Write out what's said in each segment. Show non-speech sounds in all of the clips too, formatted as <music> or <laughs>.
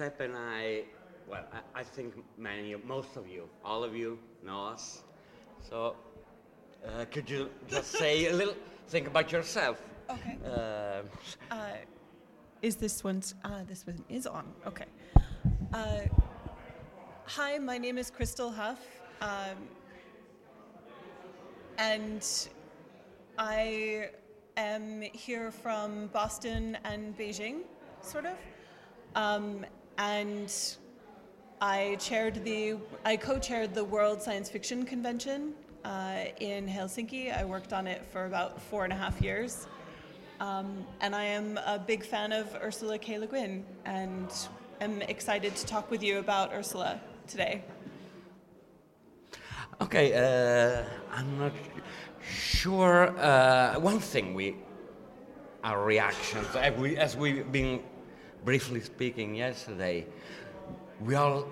Giuseppe and I, well, I, I, think many, most of you, all of you know us. So, uh, could you just <laughs> say a little, think about yourself? Okay. Uh, uh, is this one, uh, this one is on, okay. Uh, hi, my name is Crystal Huff. Um, and I am here from Boston and Beijing, sort of. Um, and I chaired the, I co-chaired the World Science Fiction Convention uh, in Helsinki. I worked on it for about four and a half years. Um, and I am a big fan of Ursula K. Le Guin and am excited to talk with you about Ursula today. Okay, uh, I'm not sure. Uh, one thing we, our reactions, as, we, as we've been briefly speaking yesterday, we all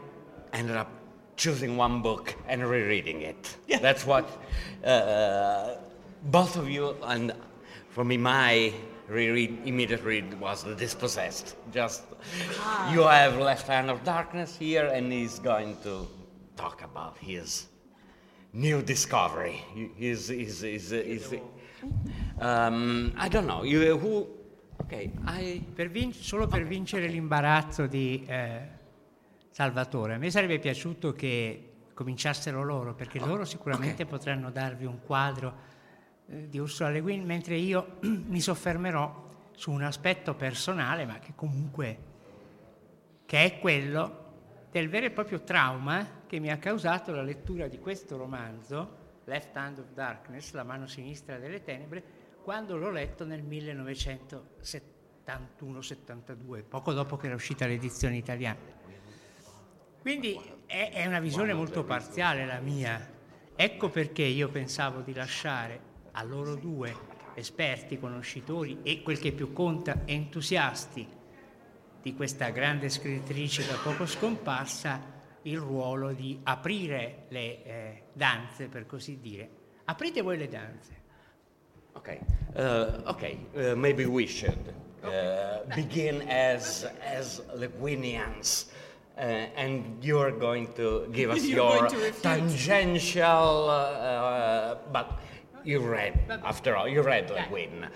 ended up choosing one book and rereading it. Yeah. That's what uh, both of you and for me, my reread, immediate read was The Dispossessed. Just ah. you have Left Hand of Darkness here, and he's going to talk about his new discovery. His, his, his, his, um, I don't know. You, who Ok, I... per vin- solo per vincere l'imbarazzo di eh, Salvatore, a me sarebbe piaciuto che cominciassero loro, perché loro sicuramente okay. potranno darvi un quadro eh, di Ursula Le Guin, mentre io <clears throat> mi soffermerò su un aspetto personale, ma che comunque che è quello del vero e proprio trauma che mi ha causato la lettura di questo romanzo, Left Hand of Darkness, La mano sinistra delle tenebre, quando l'ho letto nel 1970. 71-72, poco dopo che era uscita l'edizione italiana. Quindi è, è una visione molto parziale la mia. Ecco perché io pensavo di lasciare a loro due esperti, conoscitori e quel che più conta, entusiasti di questa grande scrittrice da poco scomparsa, il ruolo di aprire le eh, danze, per così dire. Aprite voi le danze. Okay, uh, okay. Uh, maybe we should uh, begin as as Linguinians. Uh, and you're going to give us <laughs> your tangential, uh, but you read, after all, you read Le Guin.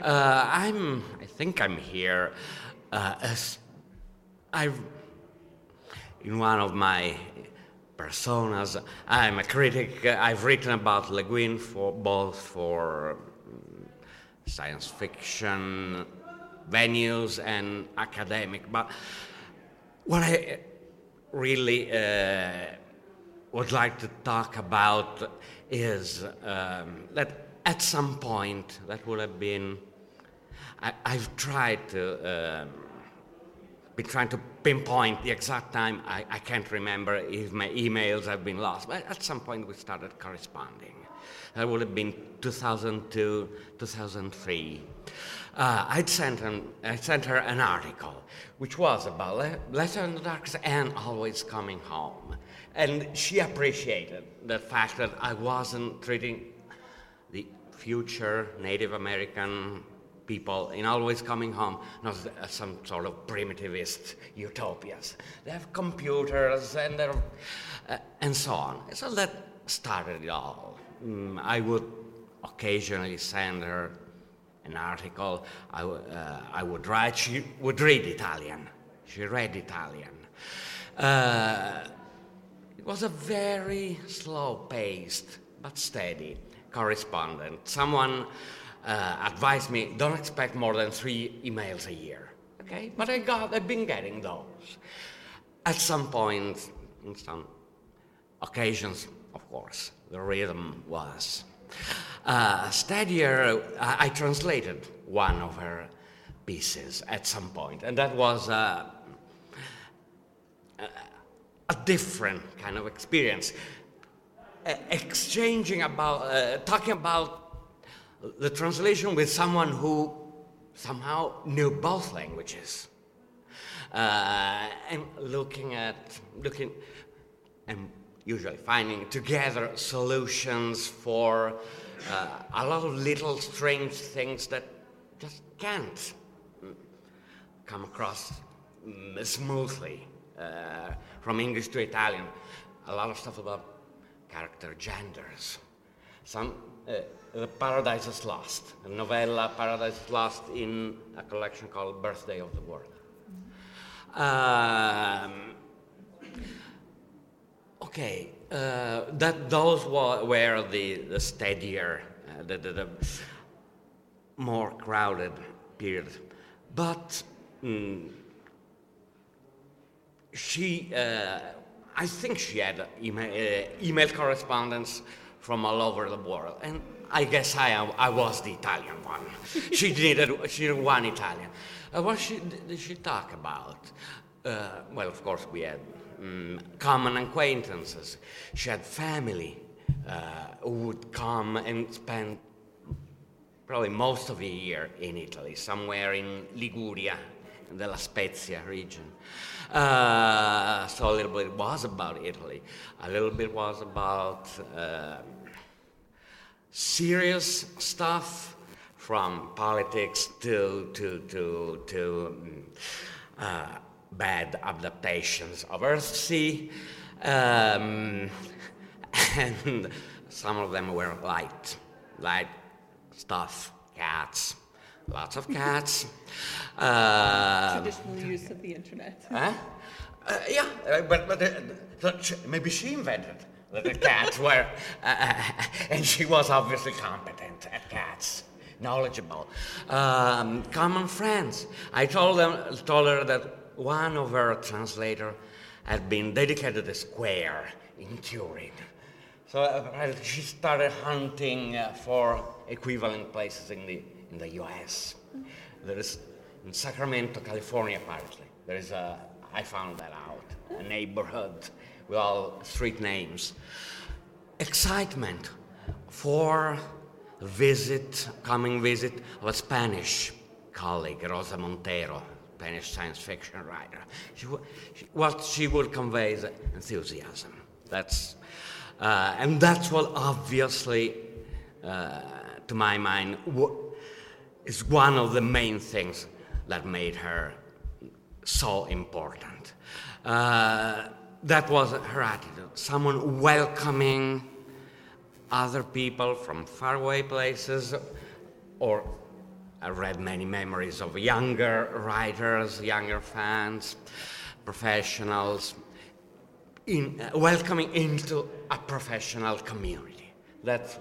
Uh, I'm, I think I'm here uh, as I've, in one of my personas, I'm a critic. I've written about Le Guin for both for science fiction venues and academic, but what I really uh, would like to talk about is um, that at some point that would have been. I, have tried to. Um, been trying to pinpoint the exact time. I, I can't remember if my emails have been lost, but at some point we started corresponding. That would have been 2002, 2003. Uh, I'd sent, I sent her an article which was about Le- Letter in the Darkness and Always Coming Home. And she appreciated the fact that I wasn't treating the future Native American people in Always Coming Home not as some sort of primitivist utopias. They have computers and, uh, and so on. So that started it all. Mm, I would occasionally send her an article I, uh, I would write. She would read Italian. She read Italian. Uh, it was a very slow paced but steady correspondent. Someone uh, advised me don't expect more than three emails a year. Okay? But I got, I've been getting those. At some point, in some occasions, of course, the rhythm was uh, steadier. I, I, translated one of her pieces at some point, and that was uh, a different kind of experience. Uh, exchanging about, uh, talking about the translation with someone who somehow knew both languages. Uh, and looking at, looking, and usually finding together solutions for uh, a lot of little strange things that just can't come across mm, smoothly uh, from English to Italian. A lot of stuff about character genders. Some uh, Paradises Lost, a novella Paradise is Lost in a collection called Birthday of the World. Um, okay, uh, that those were the, the steadier, uh, the, the, the, more crowded period. But mm, she, uh, I think she had email, uh, email, correspondence from all over the world, and I guess I, I was the Italian one. <laughs> she needed she needed one Italian. Uh, what she, did she talk about? Uh, well, of course, we had um, common acquaintances. She had family uh, who would come and spend probably most of the year in Italy, somewhere in Liguria, in the La Spezia region. Uh, so a little bit was about Italy. A little bit was about uh, serious stuff, from politics to to to to. Uh, bad adaptations of Earthsea, um, <laughs> and some of them were light, light stuff, cats, lots of cats. Uh, <laughs> Traditional use of the internet. <laughs> Huh? Uh, yeah, uh, but, but uh, maybe she invented that the cats were, uh, and she was obviously competent at cats knowledgeable. Um, common friends. I told them, told her that one of her translators had been dedicated a square in Turin. So uh, she started hunting uh, for equivalent places in the, in the US. There is in Sacramento, California, apparently. There is a, I found that out, a neighborhood with all street names. Excitement for visit, coming visit of a Spanish colleague, Rosa Montero, Spanish science fiction writer. She, she, what she would convey is enthusiasm. That's, uh, and that's what obviously, uh, to my mind, is one of the main things that made her so important. Uh, that was her attitude. Someone welcoming other people from faraway places, or I read many memories of younger writers, younger fans, professionals, in, uh, welcoming into a professional community. That's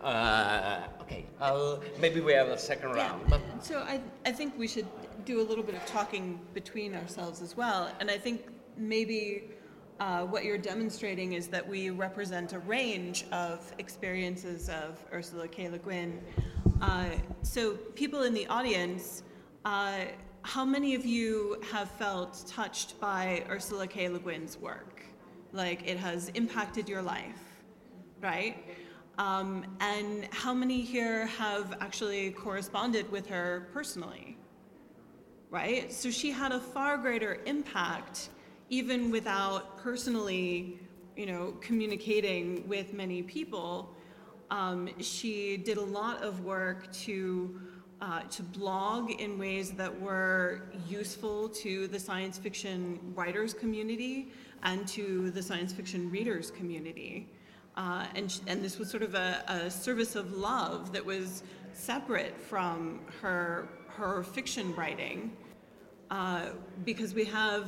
uh, okay. I'll, maybe we have a second round. Yeah. So I, I think we should do a little bit of talking between ourselves as well. And I think maybe uh, what you're demonstrating is that we represent a range of experiences of Ursula K. Le Guin. Uh, so people in the audience, uh, how many of you have felt touched by Ursula K. Le Guin's work? Like it has impacted your life, right? Um, and how many here have actually corresponded with her personally? Right? So she had a far greater impact even without personally, you know, communicating with many people. Um, she did a lot of work to uh, to blog in ways that were useful to the science fiction writers community and to the science fiction readers community. Uh, and, and this was sort of a, a, service of love that was separate from her, her fiction writing. Uh, because we have,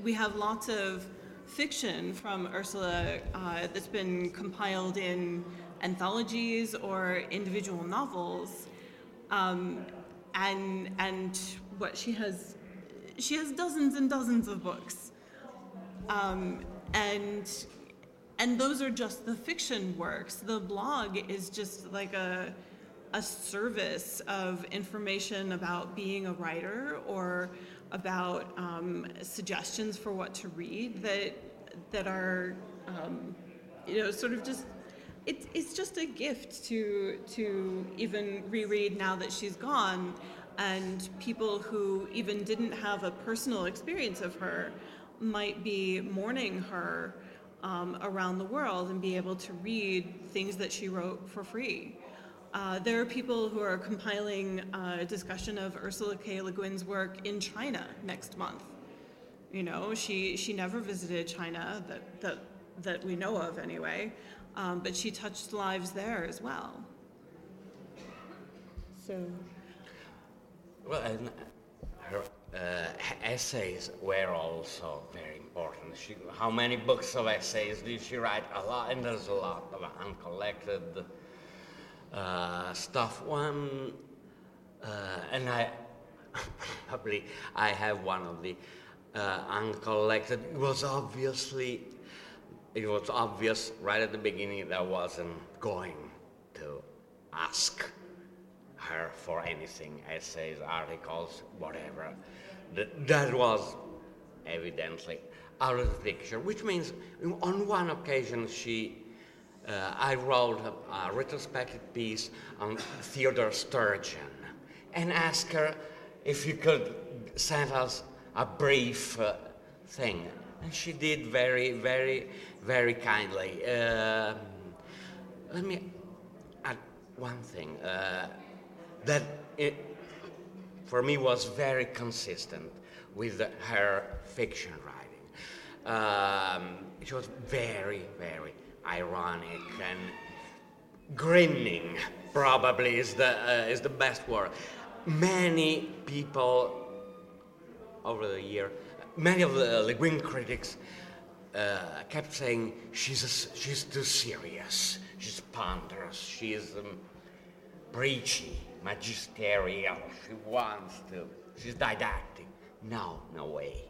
we have lots of fiction from Ursula uh, that's been compiled in anthologies or individual novels. Um, and, and what she has, she has dozens and dozens of books. Um, and and those are just the fiction works. The blog is just like a, a service of information about being a writer or about um, suggestions for what to read that that are um, you know sort of just it, it's just a gift to to even reread now that she's gone and people who even didn't have a personal experience of her might be mourning her um, around the world and be able to read things that she wrote for free. Uh, there are people who are compiling a discussion of Ursula K. Le Guin's work in China next month. You know, she, she never visited China that, that, that we know of anyway, um, but she touched lives there as well. So. Well, and her uh, essays were also very important. She, how many books of essays did she write? A lot, and there's a lot of uncollected uh, stuff. One, uh, and I <laughs> probably I have one of the uh, uncollected. It was obviously, it was obvious right at the beginning that I wasn't going to ask her for anything, essays, articles, whatever. That, that was evidently out of the picture, which means on one occasion she, uh, I wrote a, a, retrospective piece on Theodore Sturgeon and asked her if you could send us a brief uh, thing. And she did very, very, very kindly. Uh, let me add one thing uh, that it, for me was very consistent with her fiction writing. Um, it was very, very ironic and grinning. Probably is the uh, is the best word. Many people over the year, many of the Le Guin critics uh, kept saying she's a, she's too serious, she's ponderous, she's um, preachy, magisterial. She wants to. She's didactic. No, no way.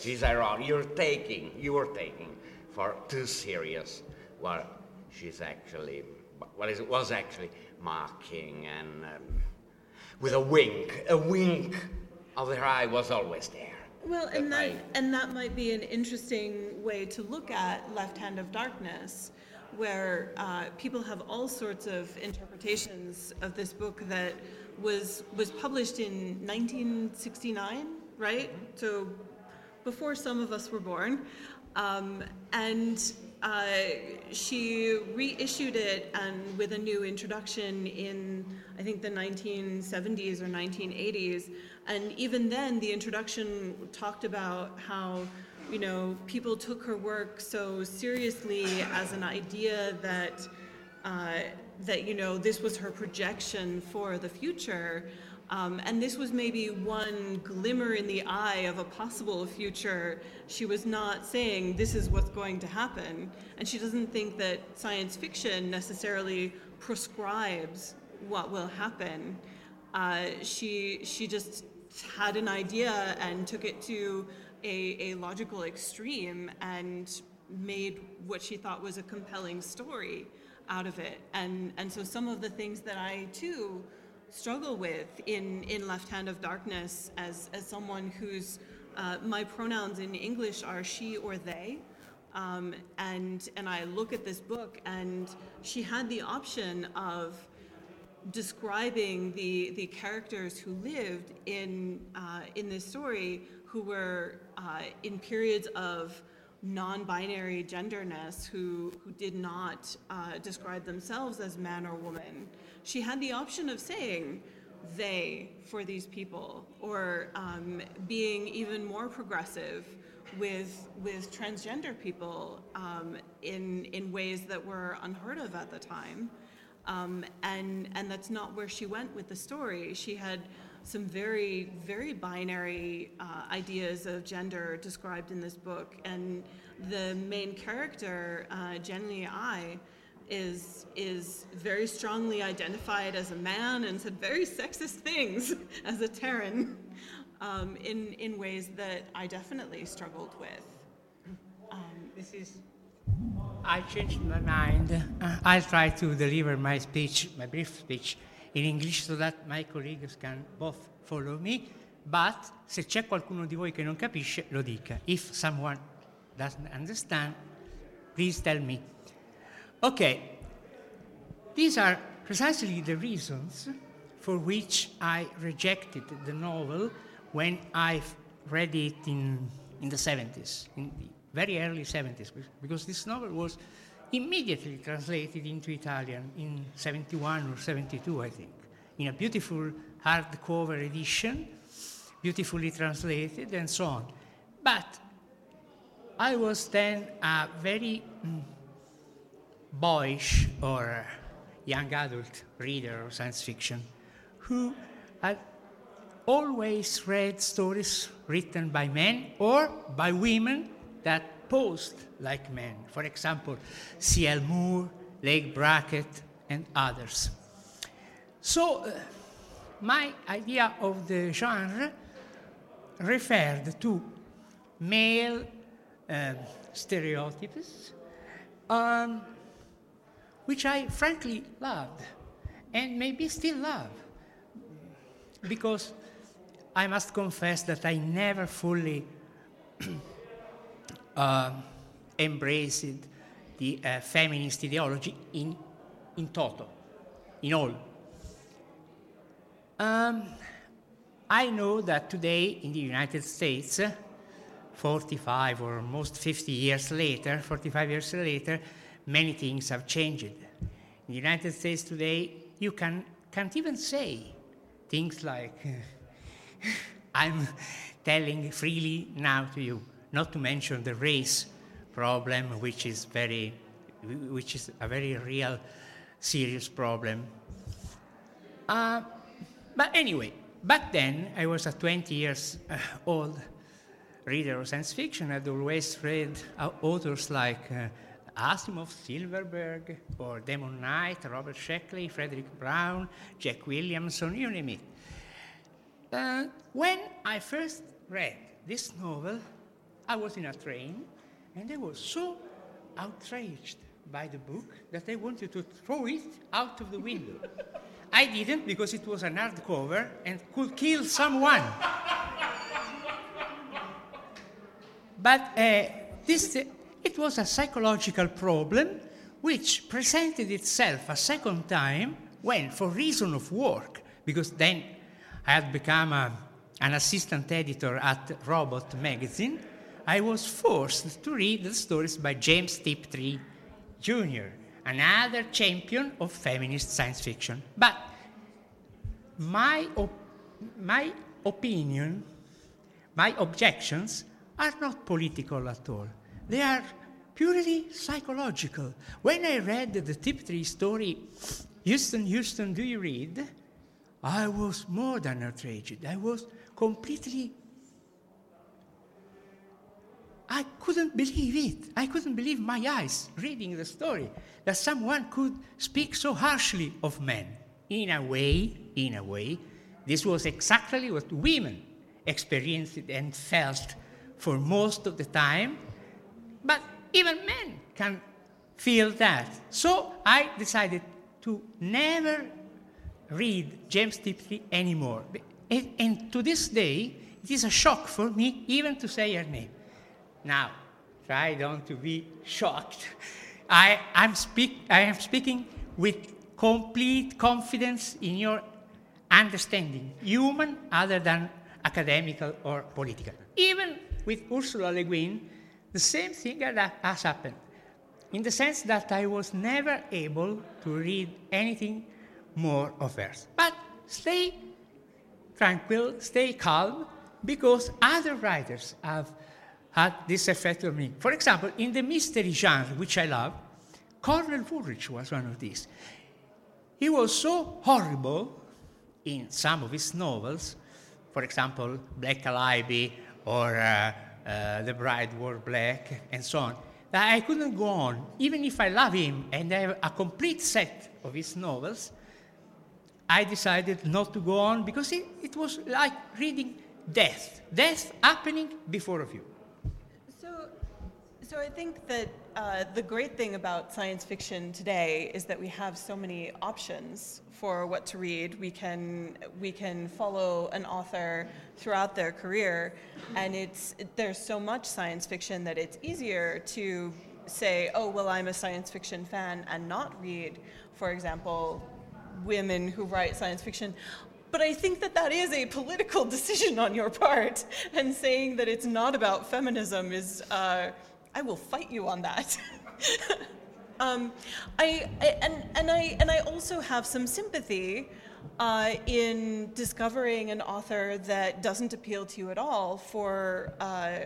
She's ironic. You're taking, you are taking for too serious what she's actually, what is, it was actually marking and um, with a wink, a wink of her eye was always there. Well, and That that I- and that might be an interesting way to look at Left Hand of Darkness, where uh, people have all sorts of interpretations of this book that was was published in 1969, right? So before some of us were born, um, and uh, she reissued it and with a new introduction in I think the 1970s or 1980s, and even then the introduction talked about how you know people took her work so seriously as an idea that uh, that you know this was her projection for the future. Um, and this was maybe one glimmer in the eye of a possible future. She was not saying this is what's going to happen. And she doesn't think that science fiction necessarily prescribes what will happen. Uh, she, she just had an idea and took it to a, a logical extreme and made what she thought was a compelling story out of it. And, and so some of the things that I too struggle with in, in Left Hand of Darkness as, as someone whose uh, my pronouns in English are she or they. Um, and, and I look at this book, and she had the option of describing the, the characters who lived in, uh, in this story who were uh, in periods of non-binary genderness who, who did not uh, describe themselves as man or woman. She had the option of saying they for these people or um, being even more progressive with, with transgender people um, in, in ways that were unheard of at the time. Um, and, and that's not where she went with the story. She had some very, very binary uh, ideas of gender described in this book. And the main character, uh, Genly Ai, is, is very strongly identified as a man and said very sexist things <laughs> as a Terran um, in, in ways that I definitely struggled with. This is. I changed my mind. Uh, I'll try to deliver my speech, my brief speech, in English so that my colleagues can both follow me. But se c'è qualcuno di voi che non capisce, lo dica. If someone doesn't understand, please tell me. Okay, these are precisely the reasons for which I rejected the novel when I read it in, in the 70s, in the very early 70s, because this novel was immediately translated into Italian in 71 or 72, I think, in a beautiful hardcover edition, beautifully translated, and so on. But I was then a very mm, boyish or young adult reader of science fiction who had always read stories written by men or by women that posed like men. For example, C.L. Moore, Leigh Brackett, and others. So, uh, my idea of the genre referred to male um, stereotypes, um, which I frankly loved and maybe still love. Because I must confess that I never fully uh, <clears throat> embraced the uh, feminist ideology in, in toto, in all. Um, I know that today in the United States, uh, 45 or almost 50 years later, 45 years later, many things have changed. In the United States today, you can, can't even say things like, <laughs> I'm telling freely now to you, not to mention the race problem, which is very, which is a very real, serious problem. Uh, but anyway, back then I was a 20 years uh, old reader of science fiction. I'd always read uh, authors like uh, Asimov, Silverberg, or Damon Knight, Robert Sheckley, Fredric Brown, Jack Williamson, you name it. Uh, when I first read this novel, I was in a train and they were so outraged by the book that they wanted to throw it out of the window. <laughs> I didn't because it was an hardcover and could kill someone. But uh, this, it was a psychological problem which presented itself a second time when, for reason of work, because then I had become a, an assistant editor at Robot magazine, I was forced to read the stories by James Tiptree Jr., another champion of feminist science fiction. But my, op- my opinion, my objections are not political at all. They are purely psychological. When I read the Tiptree story, Houston, Houston, do you read? I was more than outraged. I was completely. I couldn't believe it. I couldn't believe my eyes reading the story that someone could speak so harshly of men. In a way, in a way, this was exactly what women experienced and felt for most of the time, but even men can feel that. So I decided to never read James Tiptree anymore. And, and, to this day, it is a shock for me even to say her name. Now, try not to be shocked. I, I'm speak, I am speaking with complete confidence in your understanding, human other than academical or political. Even with Ursula Le Guin, the same thing has happened, in the sense that I was never able to read anything more of hers. But stay tranquil, stay calm, because other writers have had this effect on me. For example, in the mystery genre, which I love, Cornell Woolrich was one of these. He was so horrible in some of his novels, for example, Black Alibi or uh, uh, The Bride Wore Black and so on, that I couldn't go on, even if I love him and I have a complete set of his novels. I decided not to go on because it, it was like reading death, death happening before of you. So, I think that uh, the great thing about science fiction today is that we have so many options for what to read. We can we can follow an author throughout their career, and it's there's so much science fiction that it's easier to say, oh well, I'm a science fiction fan, and not read, for example, women who write science fiction. But I think that that is a political <laughs> decision on your part, and saying that it's not about feminism is. Uh, I will fight you on that. <laughs> um, I, I, and, and, I, and I also have some sympathy uh, in discovering an author that doesn't appeal to you at all for, uh,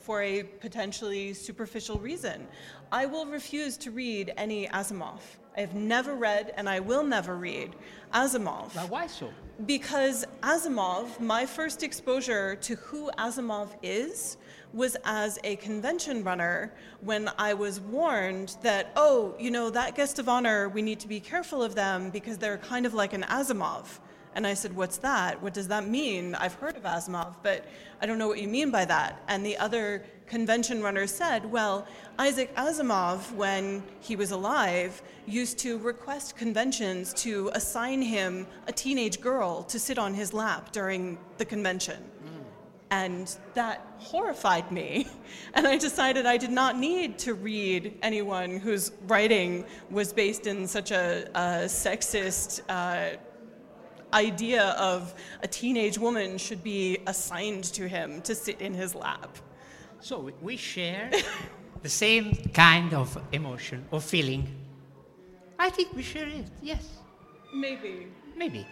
for a potentially superficial reason. I will refuse to read any Asimov. I have never read, and I will never read Asimov. Now, why so? Because Asimov, my first exposure to who Asimov is, was as a convention runner when I was warned that, oh, you know, that guest of honor, we need to be careful of them because they're kind of like an Asimov. And I said, What's that? What does that mean? I've heard of Asimov, but I don't know what you mean by that. And the other convention runner said, Well, Isaac Asimov, when he was alive, used to request conventions to assign him a teenage girl to sit on his lap during the convention. And that horrified me. <laughs> And I decided I did not need to read anyone whose writing was based in such a, a sexist uh, idea of a teenage woman should be assigned to him to sit in his lap. So we share the same kind of emotion or feeling. I think we share it, yes. Maybe. Maybe.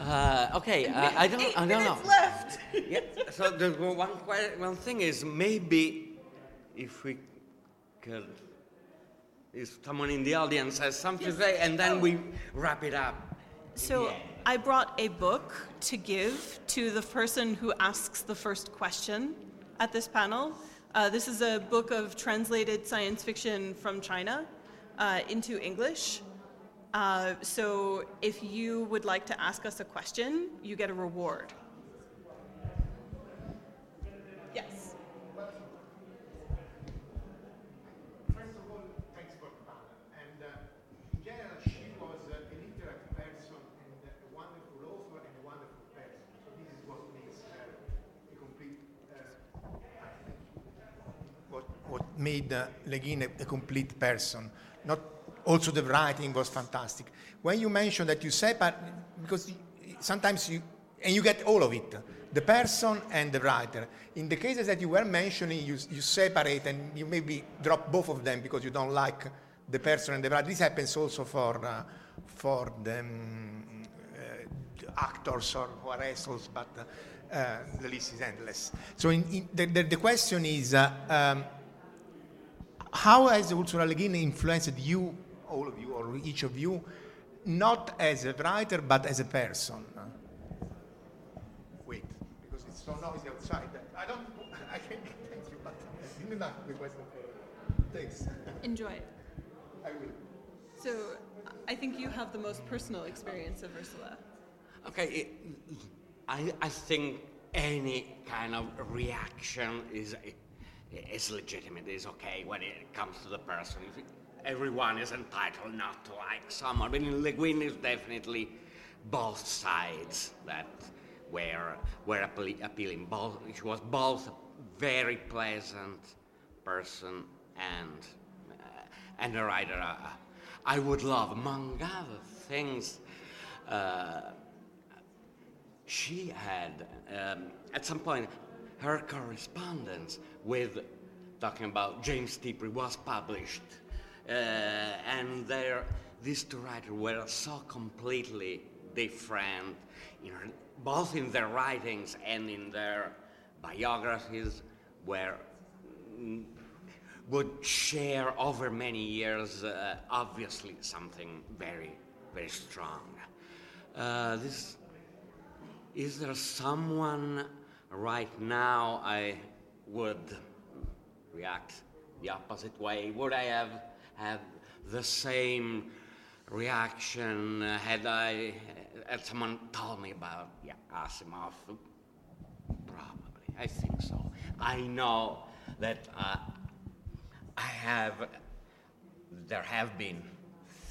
Uh, okay, uh, I don't, I don't know. left. yeah, so the one, one thing is maybe if we could, if someone in the audience has something yes. to say, and then oh. we wrap it up. So yeah. I brought a book to give to the person who asks the first question at this panel. Uh, this is a book of translated science fiction from China uh, into English. Uh, so if you would like to ask us a question, you get a reward. Yes. First of all, thanks for the panel. And uh, she was uh, an person and wonderful and wonderful person. This is what a complete. Uh, what, made uh, Le Guin a, a complete person, not also the writing was fantastic. When you mentioned that you separate, because sometimes you and you get all of it, the person and the writer. In the cases that you were mentioning, you, you separate and you maybe drop both of them because you don't like the person and the writer. This happens also for uh, for the um, uh, actors or who are wrestlers, but uh, the list is endless. So in, in the, the, the, question is, uh, um, how has Ursula Le Guin influenced you, all of you, or each of you, not as a writer, but as a person? Wait, because it's so noisy outside. I don't, <laughs> I can't thank you, but I didn't ask the question. Thanks. <laughs> Enjoy it. I will. So I think you have the most personal experience of Ursula. Okay, I, I think any kind of reaction is, is legitimate, it's okay when it comes to the person. Everyone is entitled not to like someone, but Le Guin is definitely both sides that were, were appealing. Both, she was both a very pleasant person and, uh, and a writer. Uh, I would love, among other things, uh, she had, um, at some point, her correspondence with, talking about James Tiptree, was published. Uh, and there, these two writers were so completely different, in both in their writings and in their biographies, where mm, would share over many years, uh, obviously, something very, very strong. Uh, this, is there someone right now I would react the opposite way? Would I have had the same reaction had I had someone told me about yeah, Asimov? Probably, I think so. I know that uh, I have, there have been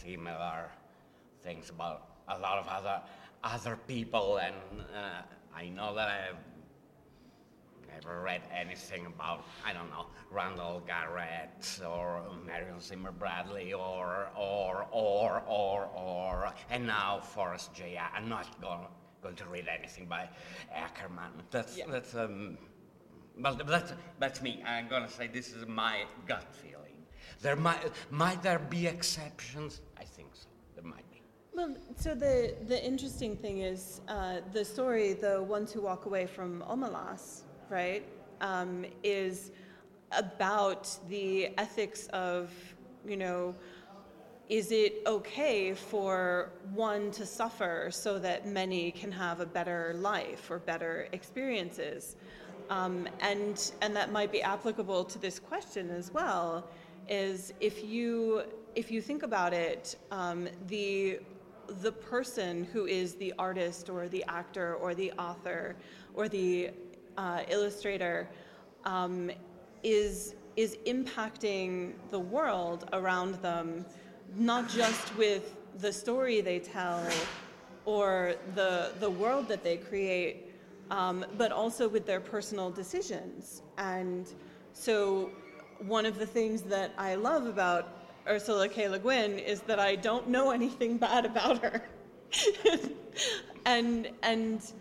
similar things about a lot of other other people, and uh, I know that I have never read anything about I don't know Randall Garrett or Marion Zimmer Bradley or or or or or and now Forrest J. I'm not going going to read anything by Ackerman. That's yeah. that's um well, that's, that's me. I'm going to say this is my gut feeling. There might, might there be exceptions? I think so. There might be. Well, so the, the interesting thing is uh, the story, the ones who walk away from Omelas, right, um, is about the ethics of, you know, is it okay for one to suffer so that many can have a better life or better experiences? Um, and, and that might be applicable to this question as well, is if you, if you think about it, um, the, the person who is the artist or the actor or the author or the uh, illustrator um, is, is impacting the world around them, not just with the story they tell or the, the world that they create, um, but also with their personal decisions. And so, one of the things that I love about Ursula K. Le Guin is that I don't know <laughs> anything bad about her. <laughs> and and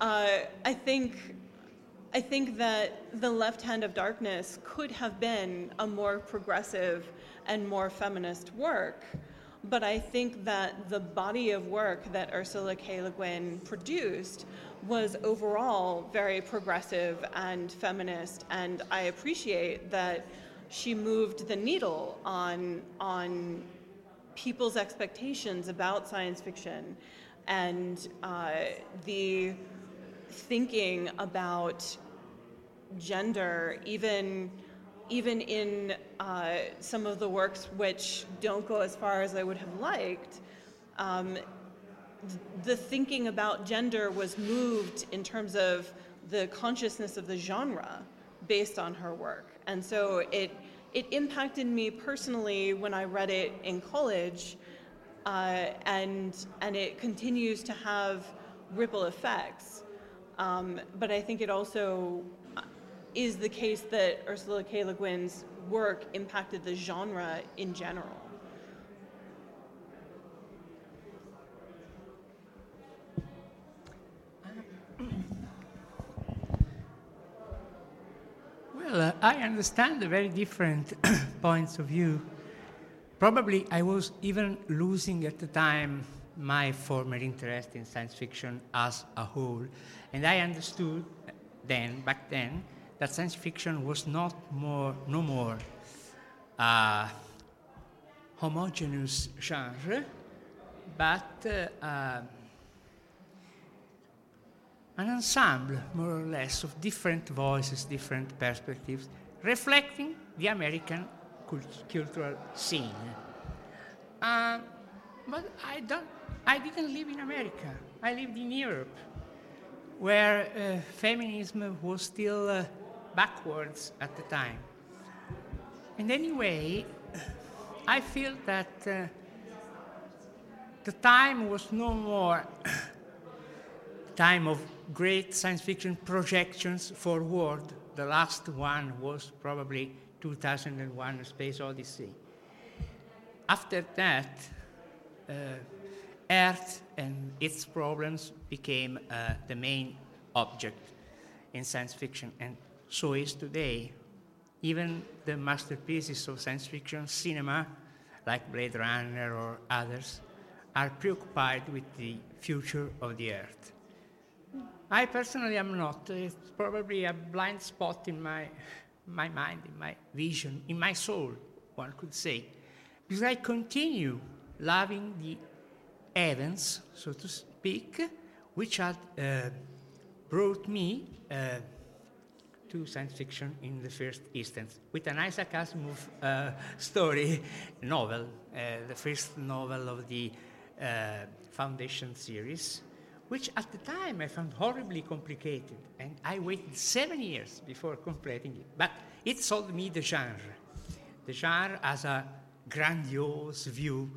uh, I think I think that the left hand of darkness could have been a more progressive and more feminist work. But I think that the body of work that Ursula K. Le Guin produced was overall very progressive and feminist, and I appreciate that she moved the needle on on people's expectations about science fiction and uh, the thinking about gender, even even in uh, some of the works which don't go as far as I would have liked. Um, the thinking about gender was moved in terms of the consciousness of the genre based on her work. And so it, it impacted me personally when I read it in college, uh, and, and it continues to have ripple effects. Um, but I think it also, is the case that Ursula K. Le Guin's work impacted the genre in general. <clears throat> Well, uh, I understand the very different <clears throat> points of view. Probably I was even losing at the time my former interest in science fiction as a whole, and I understood then, back then, that science fiction was not more, no more a homogeneous genre, but uh, uh, an ensemble, more or less, of different voices, different perspectives, reflecting the American cult- cultural scene. Uh, but I, don't, I didn't live in America. I lived in Europe, where uh, feminism was still uh, backwards at the time. And anyway, I feel that uh, the time was no more <coughs> time of great science fiction projections forward. The last one was probably 2001 A Space Odyssey. After that, uh, Earth and its problems became uh, the main object in science fiction, and so is today. Even the masterpieces of science fiction cinema, like Blade Runner or others, are preoccupied with the future of the Earth. I personally am not. It's probably a blind spot in my, my mind, in my vision, in my soul, one could say. Because I continue loving the events, so to speak, which had uh, brought me uh, to science fiction in the first instance, with an Isaac Asimov uh, story novel, uh, the first novel of the uh, Foundation series, which at the time I found horribly complicated, and I waited seven years before completing it. But it sold me the genre, the genre as a grandiose view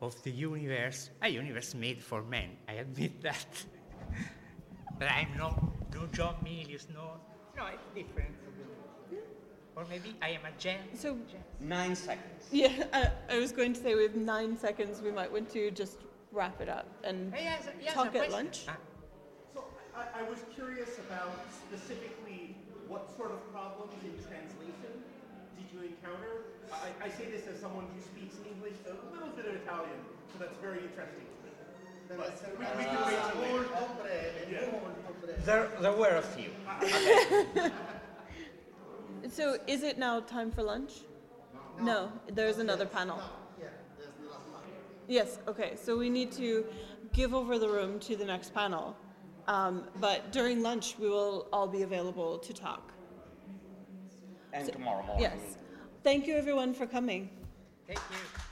of the universe, a universe made for men. I admit that. <laughs> but I'm not no John Milius, no, no, it's different. Or maybe I am a gen. So, Nine seconds. yeah, I, I was going to say we have nine seconds. We might want to just wrap it up and Hey, yes, yes, talk at lunch. Ah, So I, I was curious about specifically what sort of problems in translation did you encounter? I, I say this as someone who speaks English, a little bit of Italian, so that's very interesting There, there were a few. <laughs> So, is it now time for lunch? No, there's another panel. Yes, okay, so we need to give over the room to the next panel. Um, but during lunch, we will all be available to talk. And tomorrow morning. Yes. Thank you everyone for coming. Thank you.